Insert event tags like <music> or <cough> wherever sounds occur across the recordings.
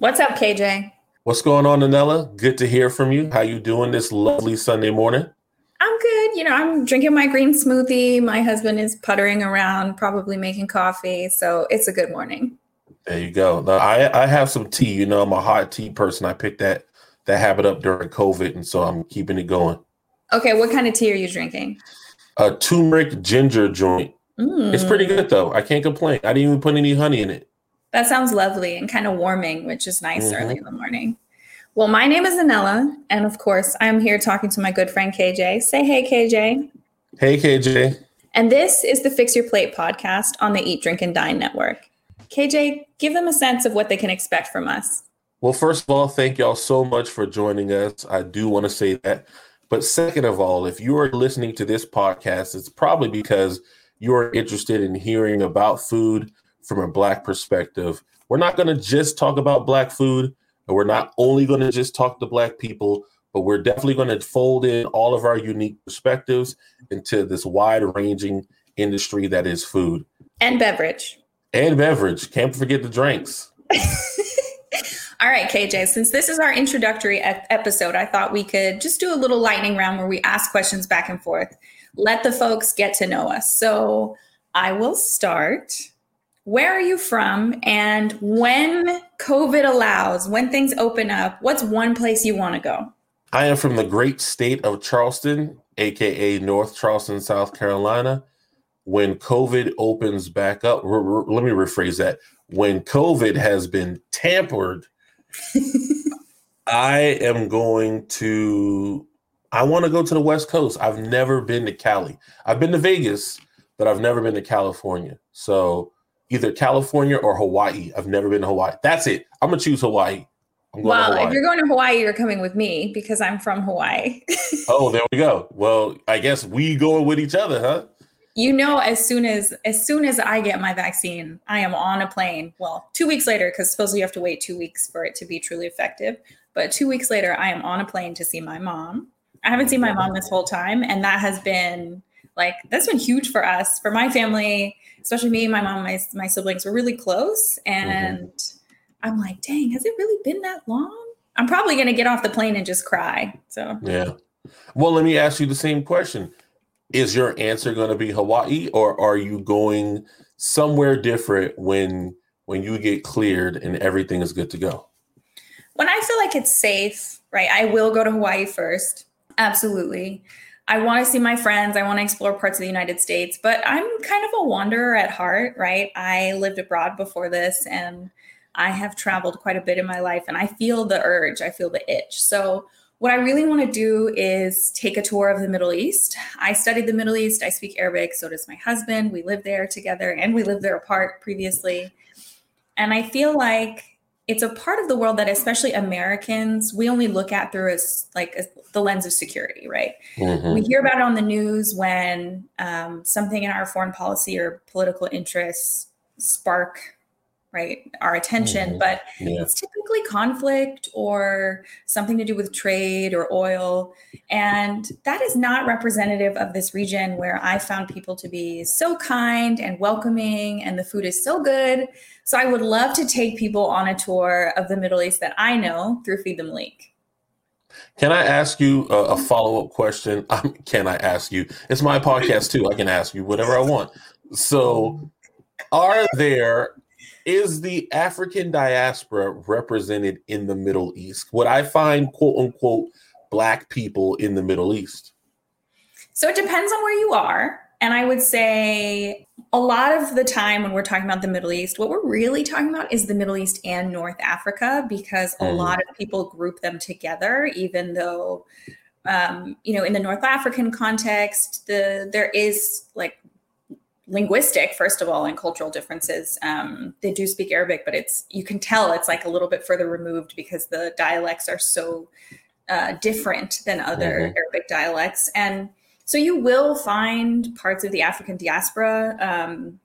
What's up, KJ? What's going on, Anela? Good to hear from you. How you doing this lovely Sunday morning? I'm good. You know, I'm drinking my green smoothie. My husband is puttering around, probably making coffee. So it's a good morning. There you go. Now, I I have some tea. You know, I'm a hot tea person. I picked that that habit up during COVID, and so I'm keeping it going. Okay, what kind of tea are you drinking? A turmeric ginger joint. Mm. It's pretty good though. I can't complain. I didn't even put any honey in it. That sounds lovely and kind of warming, which is nice mm-hmm. early in the morning. Well, my name is Anela, and of course, I'm here talking to my good friend KJ. Say hey, KJ. Hey, KJ. And this is the Fix Your Plate podcast on the Eat, Drink, and Dine network. KJ, give them a sense of what they can expect from us. Well, first of all, thank y'all so much for joining us. I do want to say that. But second of all, if you are listening to this podcast, it's probably because you're interested in hearing about food from a Black perspective. We're not going to just talk about Black food, and we're not only going to just talk to Black people, but we're definitely going to fold in all of our unique perspectives into this wide ranging industry that is food and beverage. And beverage. Can't forget the drinks. <laughs> All right, KJ, since this is our introductory episode, I thought we could just do a little lightning round where we ask questions back and forth. Let the folks get to know us. So I will start where are you from? And when COVID allows, when things open up, what's one place you want to go? I am from the great state of Charleston, aka North Charleston, South Carolina. When COVID opens back up, re- re- let me rephrase that. When COVID has been tampered, <laughs> I am going to I want to go to the West Coast. I've never been to Cali. I've been to Vegas, but I've never been to California. So either California or Hawaii. I've never been to Hawaii. That's it. I'm gonna choose Hawaii. well, Hawaii. if you're going to Hawaii, you're coming with me because I'm from Hawaii. <laughs> oh, there we go. Well, I guess we going with each other, huh? You know, as soon as as soon as I get my vaccine, I am on a plane. Well, two weeks later, because supposedly you have to wait two weeks for it to be truly effective. But two weeks later, I am on a plane to see my mom. I haven't seen my mom this whole time, and that has been like that's been huge for us, for my family especially me, my mom, my, my siblings were really close. Mm-hmm. And mm-hmm. I'm like, dang, has it really been that long? I'm probably going to get off the plane and just cry. So, yeah. Well, let me ask you the same question. Is your answer going to be Hawaii or are you going somewhere different when when you get cleared and everything is good to go? When I feel like it's safe, right? I will go to Hawaii first. Absolutely. I want to see my friends. I want to explore parts of the United States, but I'm kind of a wanderer at heart, right? I lived abroad before this and I have traveled quite a bit in my life and I feel the urge, I feel the itch. So, what I really want to do is take a tour of the Middle East. I studied the Middle East. I speak Arabic. So does my husband. We live there together and we lived there apart previously. And I feel like it's a part of the world that especially americans we only look at through as like as the lens of security right mm-hmm. we hear about it on the news when um, something in our foreign policy or political interests spark right our attention mm-hmm. but yeah. it's typically conflict or something to do with trade or oil and that is not representative of this region where i found people to be so kind and welcoming and the food is so good so i would love to take people on a tour of the middle east that i know through feed the Malik can I ask you a, a follow up question? <laughs> Um, can I ask you? It's my podcast too. I can ask you whatever I want. So, are there is the African diaspora represented in the Middle East? Would I find quote unquote black people in the Middle East? So it depends on where you are. And I would say a lot of the time when we're talking about the Middle East, what we're really talking about is the Middle East and North Africa because a mm. lot of people group them together, even though um, you know, in the North African context, the there is like linguistic first of all and cultural differences um, they do speak arabic but it's you can tell it's like a little bit further removed because the dialects are so uh, different than other mm-hmm. arabic dialects and so you will find parts of the african diaspora um,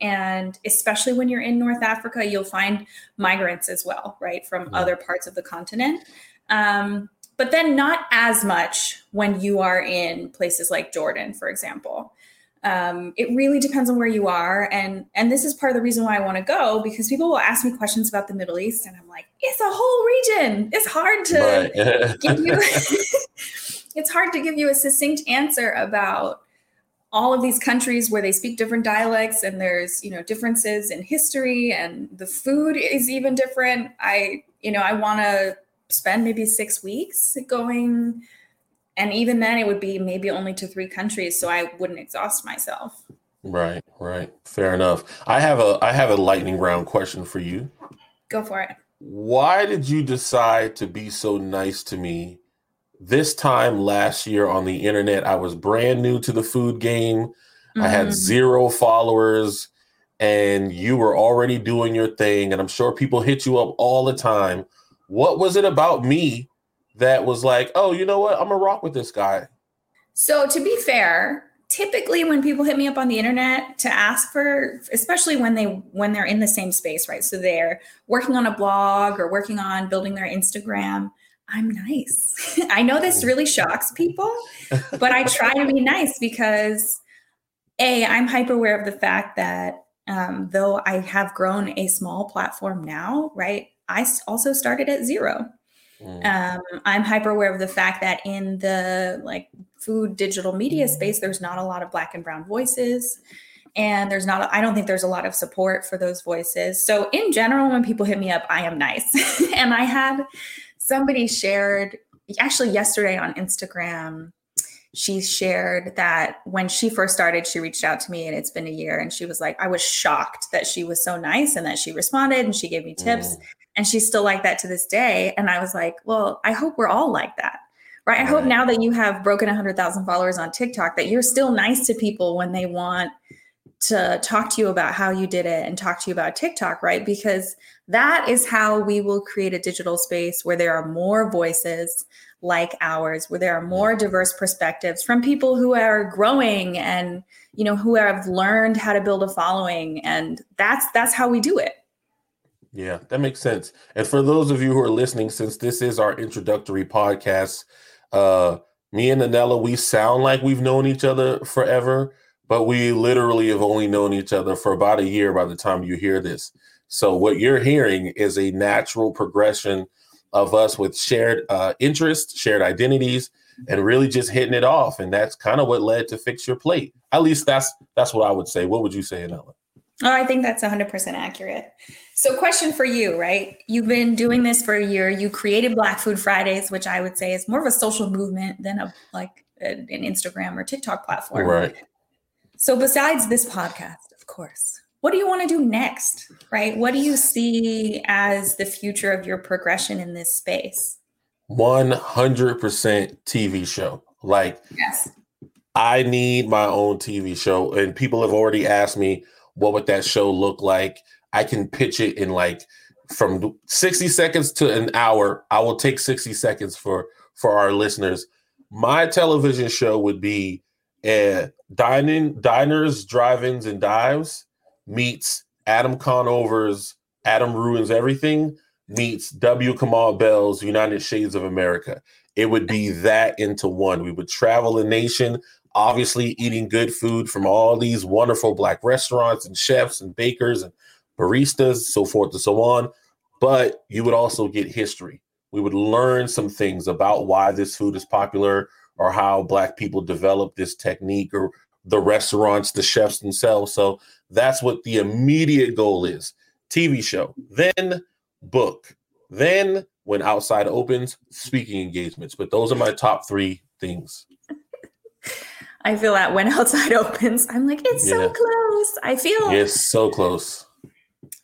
and especially when you're in north africa you'll find migrants as well right from yeah. other parts of the continent um, but then not as much when you are in places like jordan for example Um, it really depends on where you are, and and this is part of the reason why I want to go because people will ask me questions about the Middle East, and I'm like, it's a whole region. It's hard to <laughs> give you. <laughs> it's hard to give you a succinct answer about all of these countries where they speak different dialects and there's you know differences in history and the food is even different i you know i want to spend maybe six weeks going and even then it would be maybe only to three countries so i wouldn't exhaust myself right right fair enough i have a i have a lightning round question for you go for it why did you decide to be so nice to me this time last year on the internet, I was brand new to the food game. Mm-hmm. I had mm-hmm. zero followers, and you were already doing your thing. And I'm sure people hit you up all the time. What was it about me that was like, oh, you know what? I'm gonna rock with this guy. So to be fair, typically when people hit me up on the internet to ask for especially when they when they're in the same space right so they're working on a blog or working on building their instagram I'm nice. <laughs> I know this really shocks people, <laughs> but I try to be nice because A, I'm hyper aware of the fact that um, though I have grown a small platform now, right? I also started at zero. Mm. Um, I'm hyper aware of the fact that in the like food digital media space, there's not a lot of black and brown voices. And there's not, I don't think there's a lot of support for those voices. So, in general, when people hit me up, I am nice. <laughs> and I had somebody shared actually yesterday on Instagram she shared that when she first started, she reached out to me and it's been a year. And she was like, I was shocked that she was so nice and that she responded and she gave me tips. Mm. And she's still like that to this day. And I was like, well, I hope we're all like that. Right. I hope now that you have broken 100,000 followers on TikTok that you're still nice to people when they want to talk to you about how you did it and talk to you about TikTok, right? Because that is how we will create a digital space where there are more voices like ours, where there are more diverse perspectives from people who are growing and you know who have learned how to build a following and that's that's how we do it. Yeah, that makes sense. And for those of you who are listening since this is our introductory podcast, uh me and Anela, we sound like we've known each other forever, but we literally have only known each other for about a year by the time you hear this. So what you're hearing is a natural progression of us with shared uh, interests, shared identities, and really just hitting it off. And that's kind of what led to Fix Your Plate. At least that's that's what I would say. What would you say, Anela? Oh, I think that's 100% accurate. So, question for you, right? You've been doing this for a year. You created Black Food Fridays, which I would say is more of a social movement than a like an Instagram or TikTok platform. Right. So, besides this podcast, of course, what do you want to do next right what do you see as the future of your progression in this space 100% tv show like yes i need my own tv show and people have already asked me what would that show look like i can pitch it in like from 60 seconds to an hour i will take 60 seconds for for our listeners my television show would be uh, dining diners drive-ins and dives meets Adam Conover's Adam Ruins Everything meets W. Kamau Bell's United Shades of America. It would be that into one. We would travel a nation, obviously eating good food from all these wonderful black restaurants and chefs and bakers and baristas, so forth and so on. But you would also get history. We would learn some things about why this food is popular or how black people develop this technique or the restaurants, the chefs themselves. So that's what the immediate goal is. TV show, then book, then when outside opens, speaking engagements. But those are my top three things. I feel that when outside opens, I'm like, it's yeah. so close. I feel it's so close.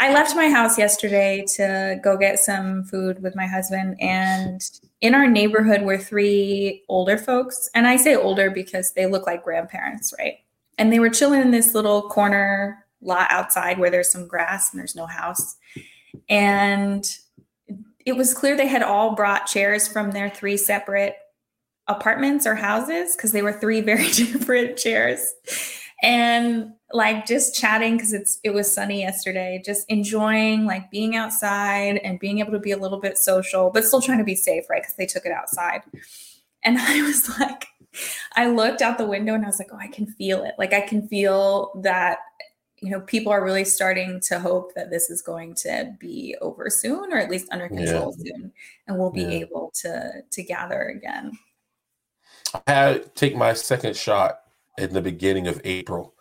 I left my house yesterday to go get some food with my husband. And in our neighborhood were three older folks. And I say older because they look like grandparents, right? And they were chilling in this little corner lot outside where there's some grass and there's no house. And it was clear they had all brought chairs from their three separate apartments or houses because they were three <laughs> very different chairs. And like just chatting because it's it was sunny yesterday, just enjoying like being outside and being able to be a little bit social, but still trying to be safe, right? Because they took it outside. And <laughs> I was like, I looked out the window and I was like, oh, I can feel it. Like I can feel that you know people are really starting to hope that this is going to be over soon or at least under control yeah. soon and we'll be yeah. able to to gather again i had take my second shot in the beginning of april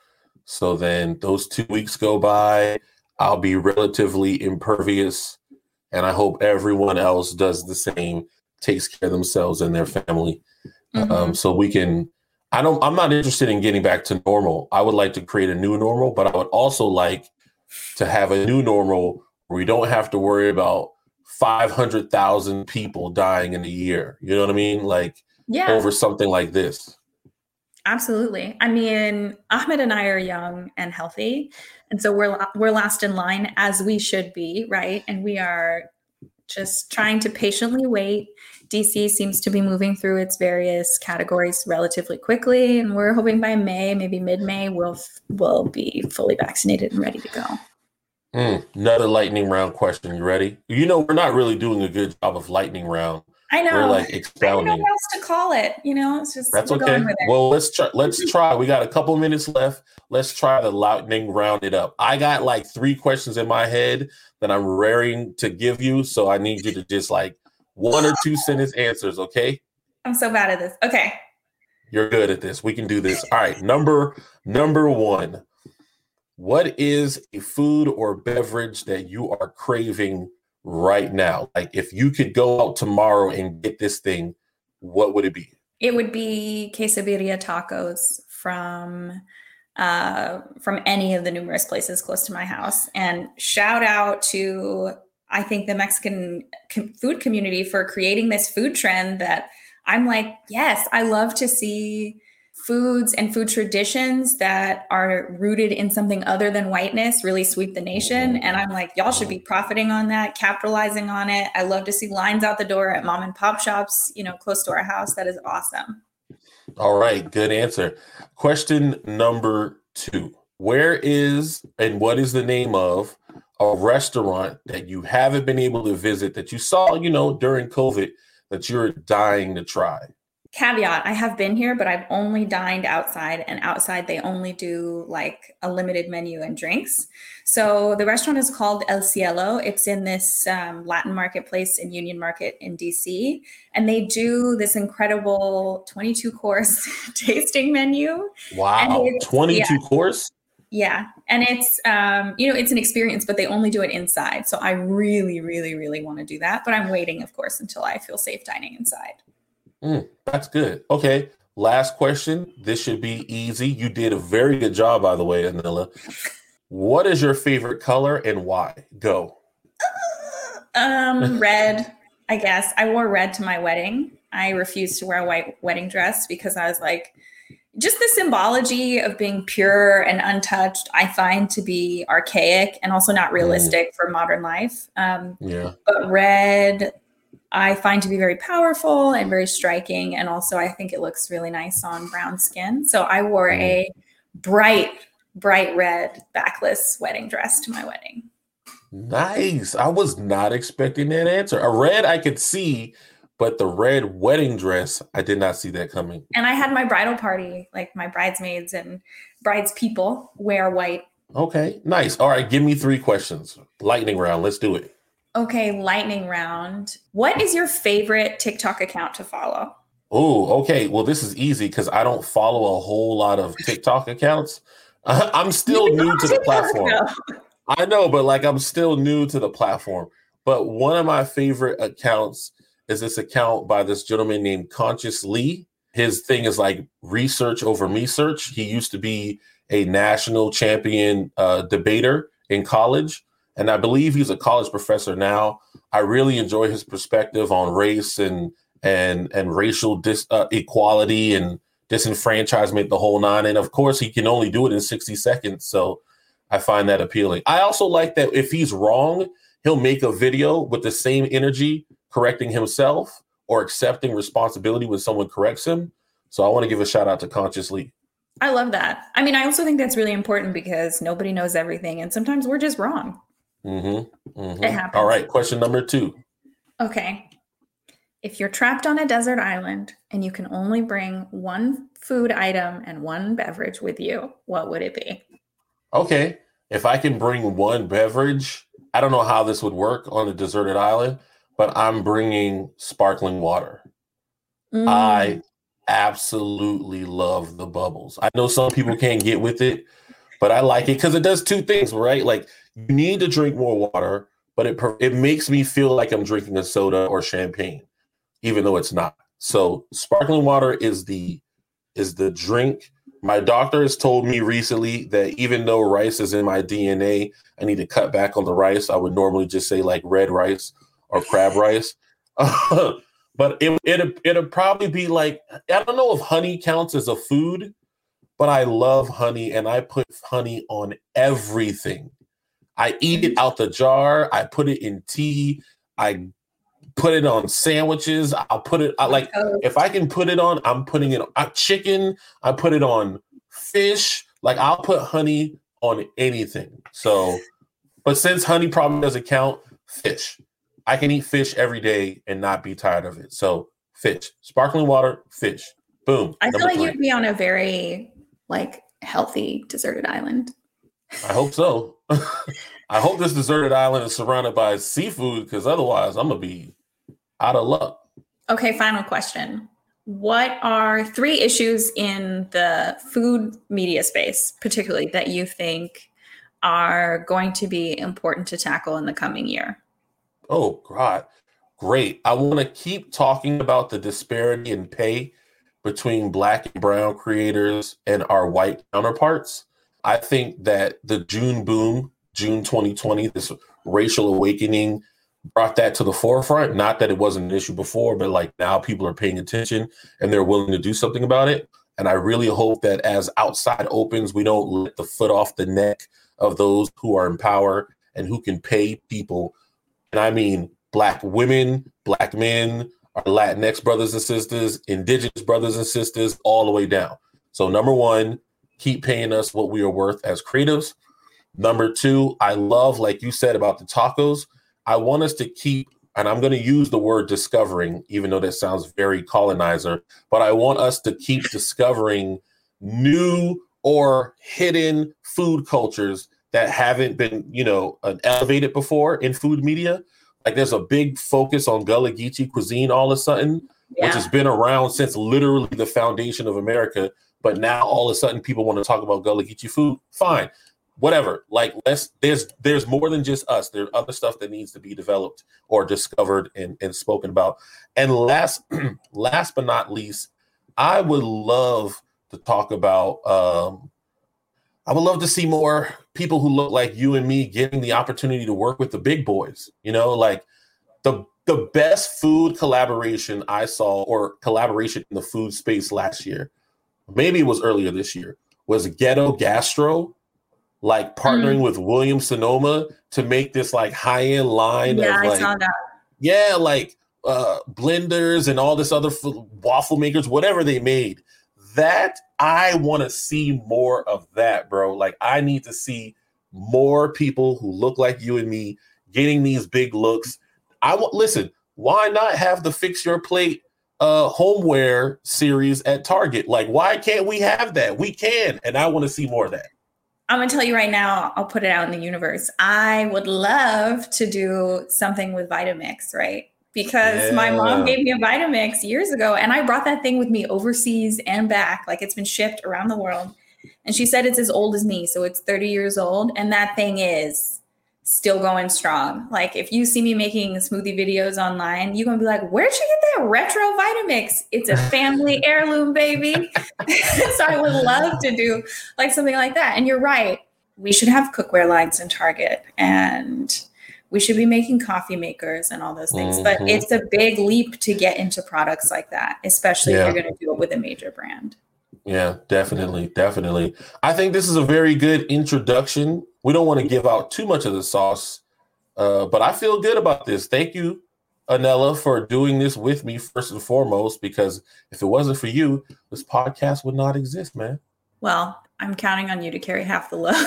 so then those two weeks go by i'll be relatively impervious and i hope everyone else does the same takes care of themselves and their family um, mm-hmm. um, so we can I don't I'm not interested in getting back to normal. I would like to create a new normal, but I would also like to have a new normal where we don't have to worry about 500,000 people dying in a year. You know what I mean? Like yeah. over something like this. Absolutely. I mean, Ahmed and I are young and healthy, and so we're we're last in line as we should be, right? And we are just trying to patiently wait DC seems to be moving through its various categories relatively quickly, and we're hoping by May, maybe mid-May, we'll we'll be fully vaccinated and ready to go. Mm, another lightning round question. You ready? You know, we're not really doing a good job of lightning round. I know. We're like expounding. I don't know what else to call it. You know, it's just that's okay. Well, let's try. Let's <laughs> try. We got a couple minutes left. Let's try the lightning round it up. I got like three questions in my head that I'm raring to give you, so I need you to just like one or two sentence answers, okay? I'm so bad at this. Okay. You're good at this. We can do this. All right. Number number 1. What is a food or beverage that you are craving right now? Like if you could go out tomorrow and get this thing, what would it be? It would be quesadilla tacos from uh, from any of the numerous places close to my house. And shout out to I think the Mexican com- food community for creating this food trend that I'm like, yes, I love to see foods and food traditions that are rooted in something other than whiteness really sweep the nation. Mm-hmm. And I'm like, y'all should be profiting on that, capitalizing on it. I love to see lines out the door at mom and pop shops, you know, close to our house. That is awesome. All right, good answer. Question number two Where is and what is the name of a restaurant that you haven't been able to visit that you saw, you know, during COVID that you're dying to try? Caveat I have been here, but I've only dined outside, and outside they only do like a limited menu and drinks. So the restaurant is called El Cielo. It's in this um, Latin marketplace in Union Market in DC. And they do this incredible 22 course <laughs> tasting menu. Wow. 22 yeah. course? Yeah. And it's um, you know, it's an experience, but they only do it inside. So I really, really, really want to do that. But I'm waiting, of course, until I feel safe dining inside. Mm, that's good. Okay. Last question. This should be easy. You did a very good job, by the way, Anila. What is your favorite color and why? Go. Um, <laughs> red, I guess. I wore red to my wedding. I refused to wear a white wedding dress because I was like, just the symbology of being pure and untouched, I find to be archaic and also not mm. realistic mm. for modern life. Um, yeah. But red, I find to be very powerful and very striking. And also, I think it looks really nice on brown skin. So I wore mm. a bright, bright red backless wedding dress to my wedding. Nice. I was not expecting that answer. A red I could see but the red wedding dress, I did not see that coming. And I had my bridal party, like my bridesmaids and brides people wear white. Okay, nice. All right, give me three questions. Lightning round. Let's do it. Okay, lightning round. What is your favorite TikTok account to follow? Oh, okay. Well, this is easy because I don't follow a whole lot of TikTok accounts. <laughs> I'm still new to the platform. I know, but like I'm still new to the platform. But one of my favorite accounts is this account by this gentleman named Conscious Lee. His thing is like research over research. He used to be a national champion uh, debater in college, and I believe he's a college professor now. I really enjoy his perspective on race and and and racial dis, uh, equality and disenfranchisement, the whole nine. And of course, he can only do it in sixty seconds, so I find that appealing. I also like that if he's wrong, he'll make a video with the same energy correcting himself or accepting responsibility when someone corrects him. So I want to give a shout out to Conscious Lee. I love that. I mean, I also think that's really important because nobody knows everything, and sometimes we're just wrong. Mm-hmm. mm-hmm. It happens. All right. Question number two. Okay. if you're trapped on a desert island and you can only bring one food item and one beverage with you, what would it be? Okay. If I can bring one beverage, I don't know how this would work on a deserted island, but I'm bringing sparkling water. Mm. I absolutely love the bubbles. I know some people can't get with it, but I like it because it does two things, right? Like you need to drink more water, but it it makes me feel like I'm drinking a soda or champagne, even though it's not. So sparkling water is the is the drink. My doctor has told me recently that even though rice is in my DNA, I need to cut back on the rice. I would normally just say like red rice or crab rice. <laughs> but it it it'll probably be like I don't know if honey counts as a food, but I love honey and I put honey on everything. I eat it out the jar. I put it in tea. I put it on sandwiches. I'll put it I like oh. if I can put it on, I'm putting it on chicken. I put it on fish. Like I'll put honey on anything. So, but since honey probably doesn't count, fish. I can eat fish every day and not be tired of it. So fish, sparkling water, fish. Boom. I feel like you you'd be on a very like healthy deserted island. I hope so. I hope this deserted island is surrounded by seafood because otherwise I'm gonna be out of luck. Okay, final question. What are three issues in the food media space, particularly that you think are going to be important to tackle in the coming year? Oh, God. Great. I want to keep talking about the disparity in pay between black and brown creators and our white counterparts. I think that the June boom, June 2020, this racial awakening brought that to the forefront. Not that it wasn't an issue before, but like now people are paying attention and they're willing to do something about it. And I really hope that as outside opens, we don't let the foot off the neck of those who are in power and who can pay people. And I mean, black women, black men, our Latinx brothers and sisters, indigenous brothers and sisters, all the way down. So, number one, keep paying us what we are worth as creatives. Number two, I love, like you said about the tacos, I want us to keep, and I'm going to use the word discovering, even though that sounds very colonizer, but I want us to keep discovering new or hidden food cultures that haven't been, you know, uh, elevated before in food media. Like there's a big focus on Gullah Geechee cuisine all of a sudden, yeah. which has been around since literally the foundation of America. But now all of a sudden people want to talk about Gullah Geechee food. Fine whatever like let's there's there's more than just us there's other stuff that needs to be developed or discovered and, and spoken about and last <clears throat> last but not least i would love to talk about um i would love to see more people who look like you and me getting the opportunity to work with the big boys you know like the the best food collaboration i saw or collaboration in the food space last year maybe it was earlier this year was ghetto gastro like partnering mm. with Williams Sonoma to make this like high end line. Yeah, of, like. Yeah, like uh, blenders and all this other f- waffle makers, whatever they made. That I want to see more of that, bro. Like I need to see more people who look like you and me getting these big looks. I want listen. Why not have the fix your plate uh homeware series at Target? Like, why can't we have that? We can, and I want to see more of that. I'm gonna tell you right now, I'll put it out in the universe. I would love to do something with Vitamix, right? Because yeah. my mom gave me a Vitamix years ago, and I brought that thing with me overseas and back. Like it's been shipped around the world. And she said it's as old as me, so it's 30 years old. And that thing is still going strong. Like if you see me making smoothie videos online, you're gonna be like, where'd you get that retro Vitamix? It's a family <laughs> heirloom, baby. <laughs> so I would love to do like something like that. And you're right. We should have cookware lines in Target and we should be making coffee makers and all those things. Mm-hmm. But it's a big leap to get into products like that, especially yeah. if you're gonna do it with a major brand. Yeah, definitely, definitely. I think this is a very good introduction. We don't want to give out too much of the sauce, uh, but I feel good about this. Thank you, Anela, for doing this with me first and foremost. Because if it wasn't for you, this podcast would not exist, man. Well, I'm counting on you to carry half the load. <laughs>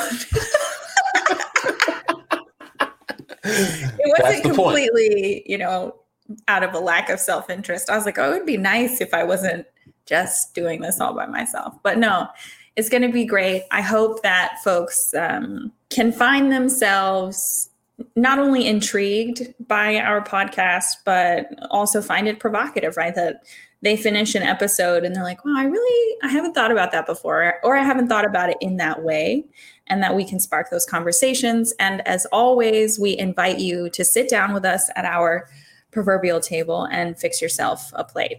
it wasn't completely, point. you know, out of a lack of self interest. I was like, oh, it would be nice if I wasn't just doing this all by myself. But no, it's going to be great. I hope that folks um, can find themselves not only intrigued by our podcast, but also find it provocative, right? That they finish an episode and they're like, wow, I really, I haven't thought about that before, or I haven't thought about it in that way, and that we can spark those conversations. And as always, we invite you to sit down with us at our proverbial table and fix yourself a plate.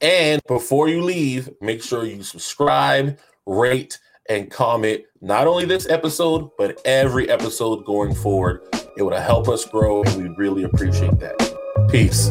And before you leave, make sure you subscribe, rate, and comment not only this episode, but every episode going forward. It would help us grow, and we really appreciate that. Peace.